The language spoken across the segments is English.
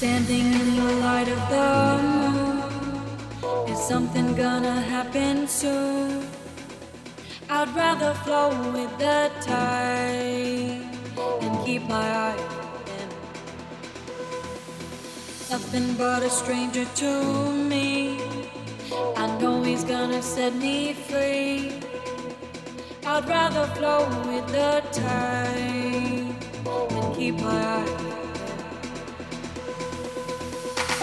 Standing in the light of the moon. Is something gonna happen soon? I'd rather flow with the tide and keep my eyes open. Nothing but a stranger to me. I know he's gonna set me free. I'd rather flow with the tide and keep my eyes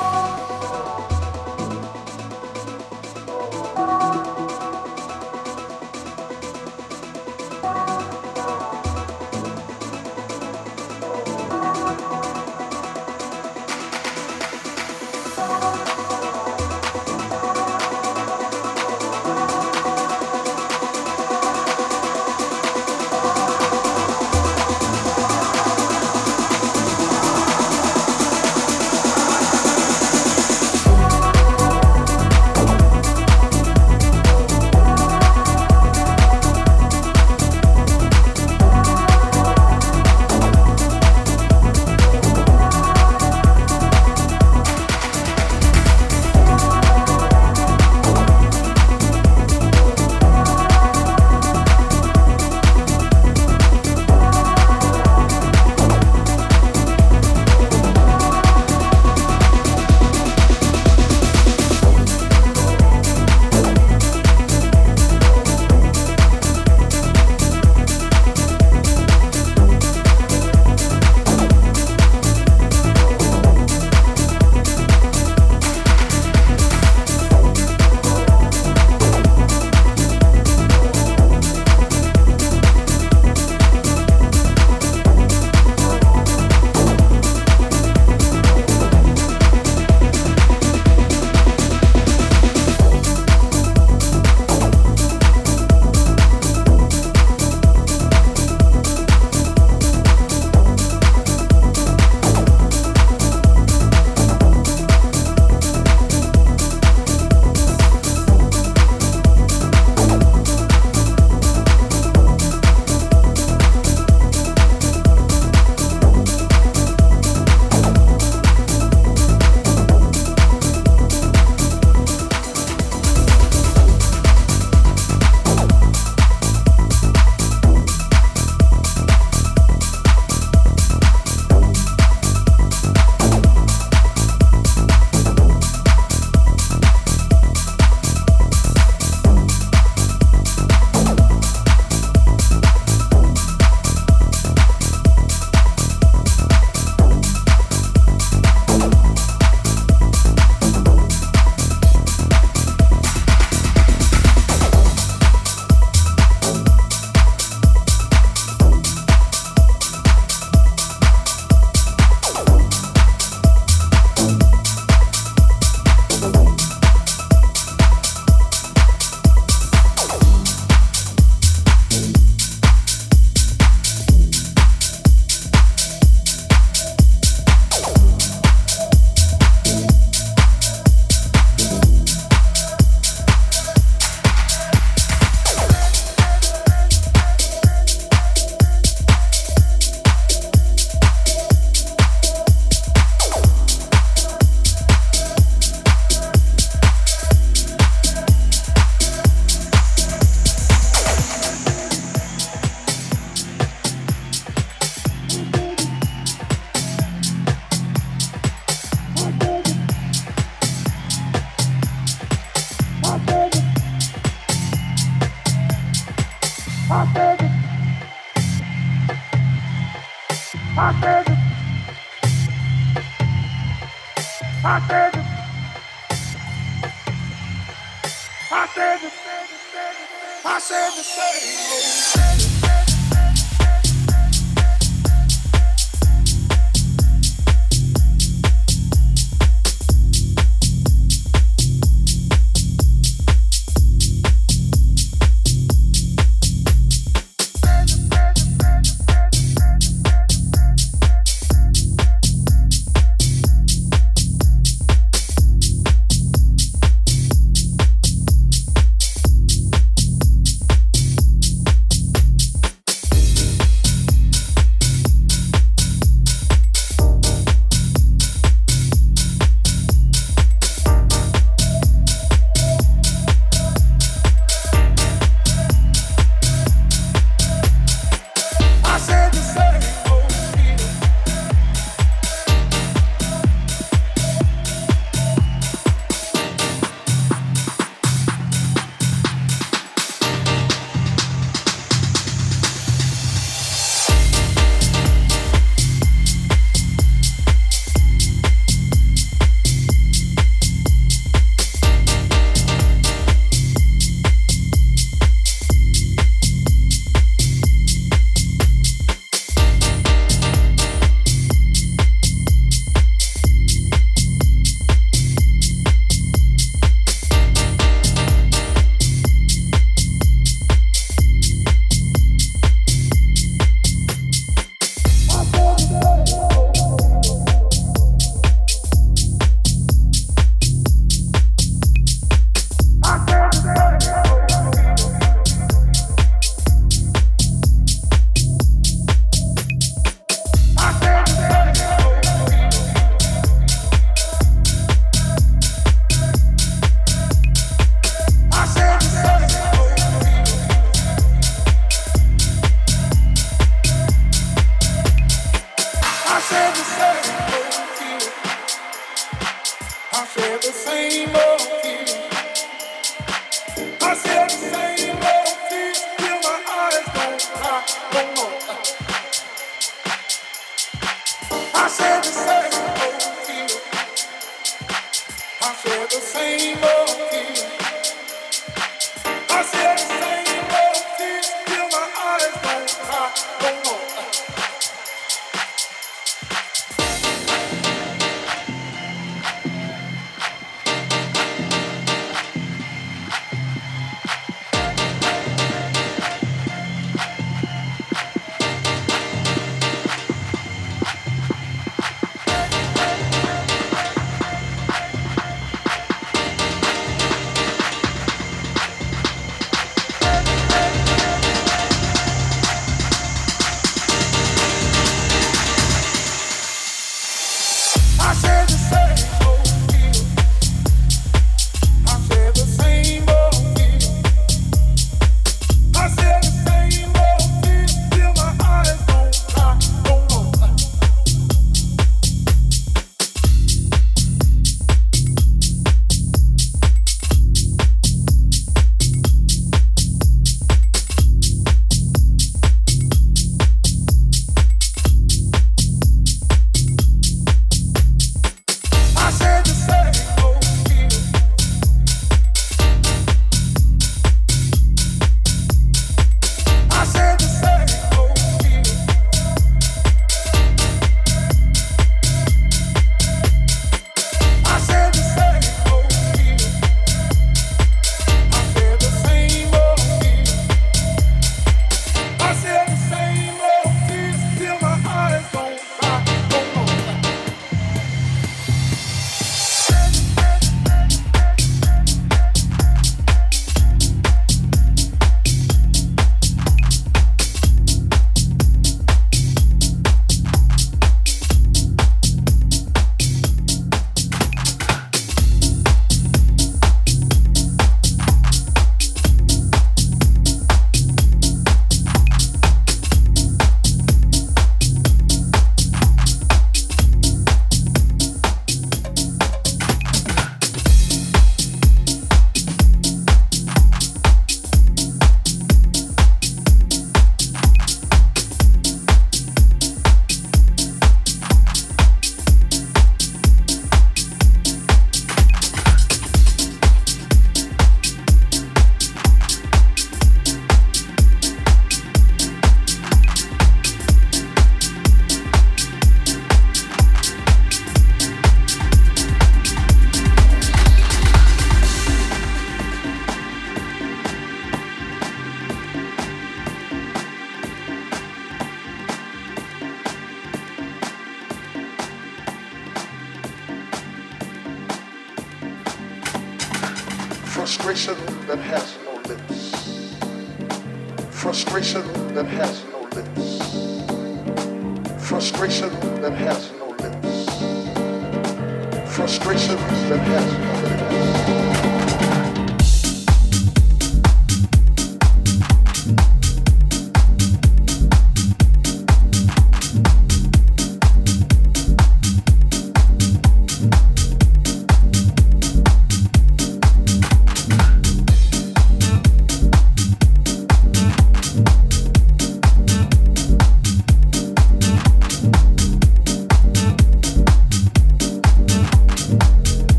Oh.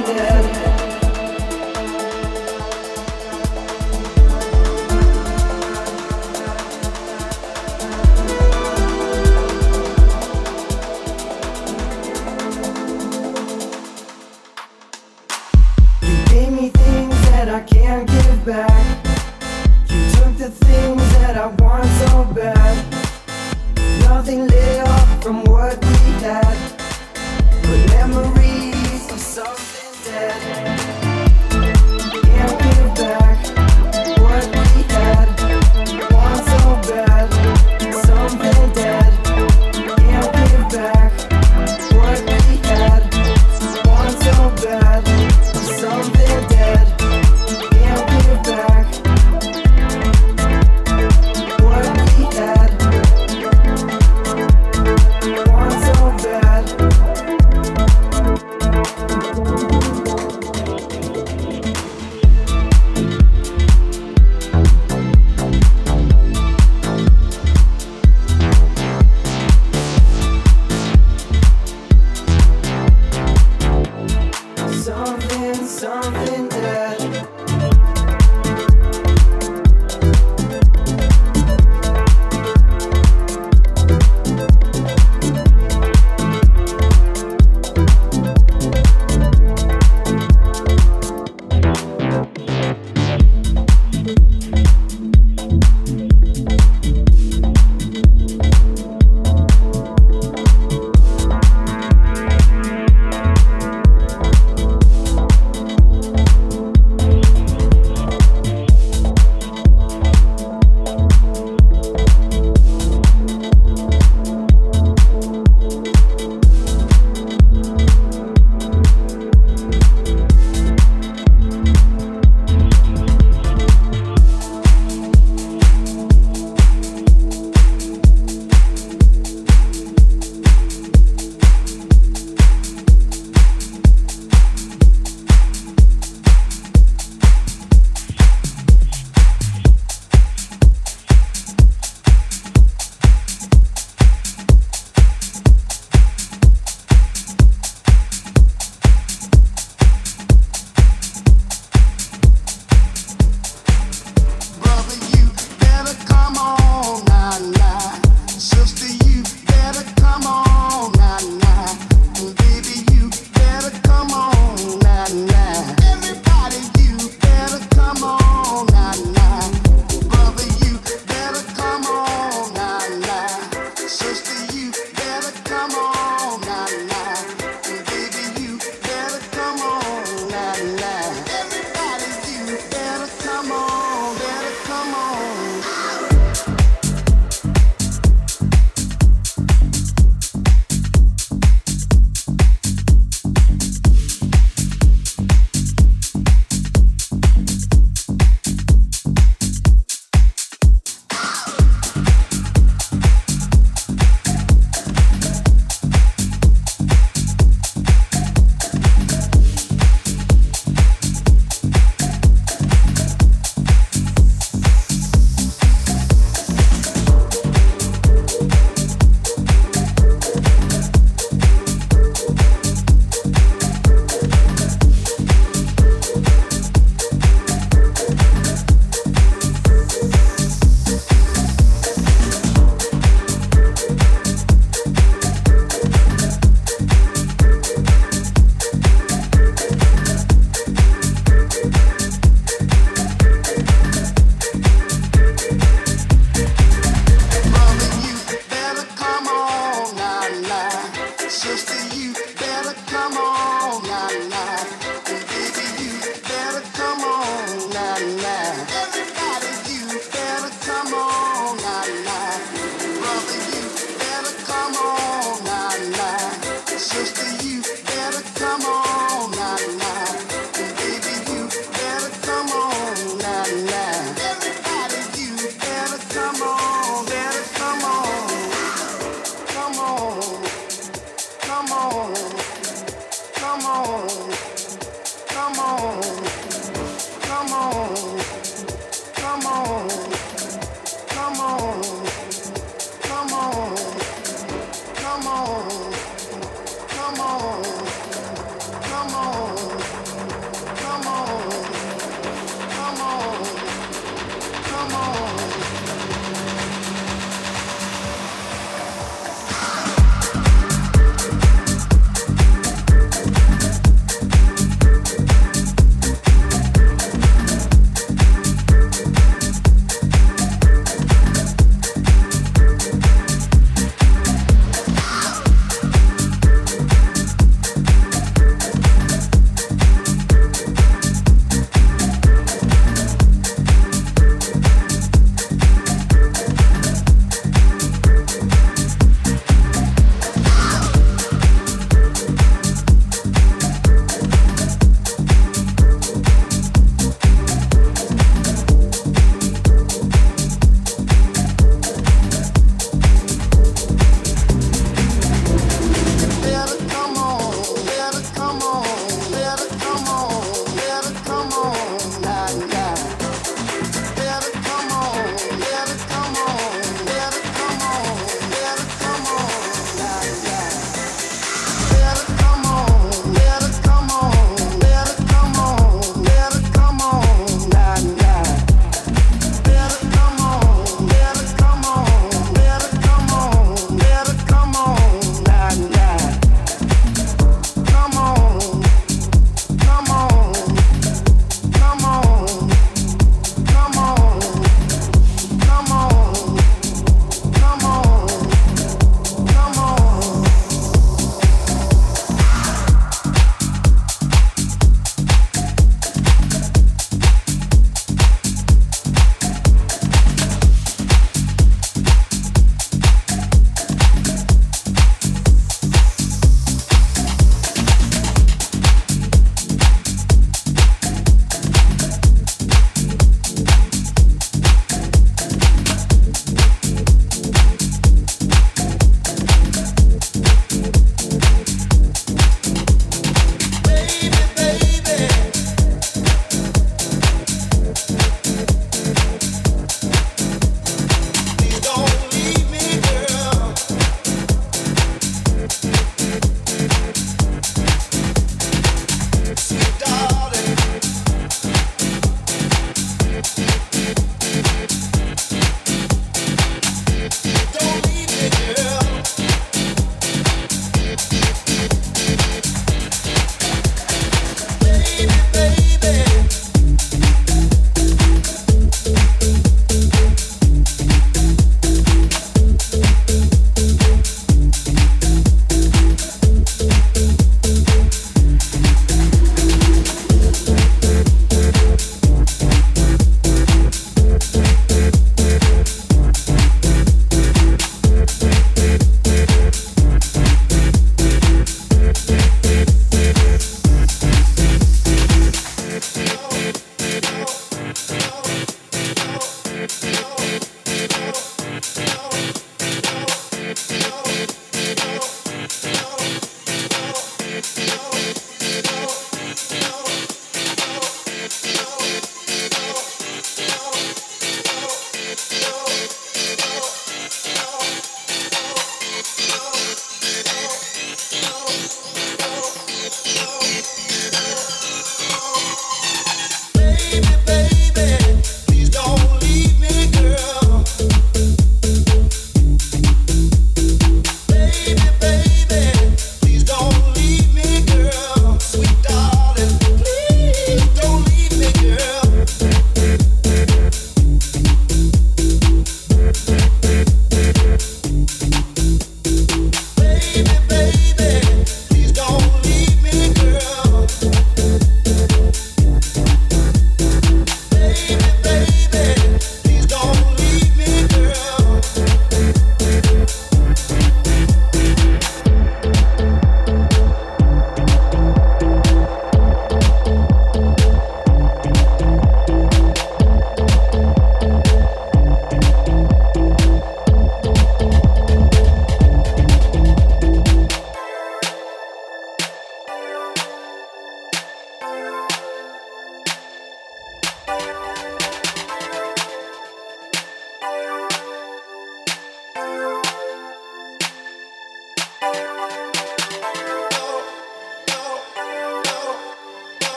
Yeah.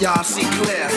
Y'all see clear.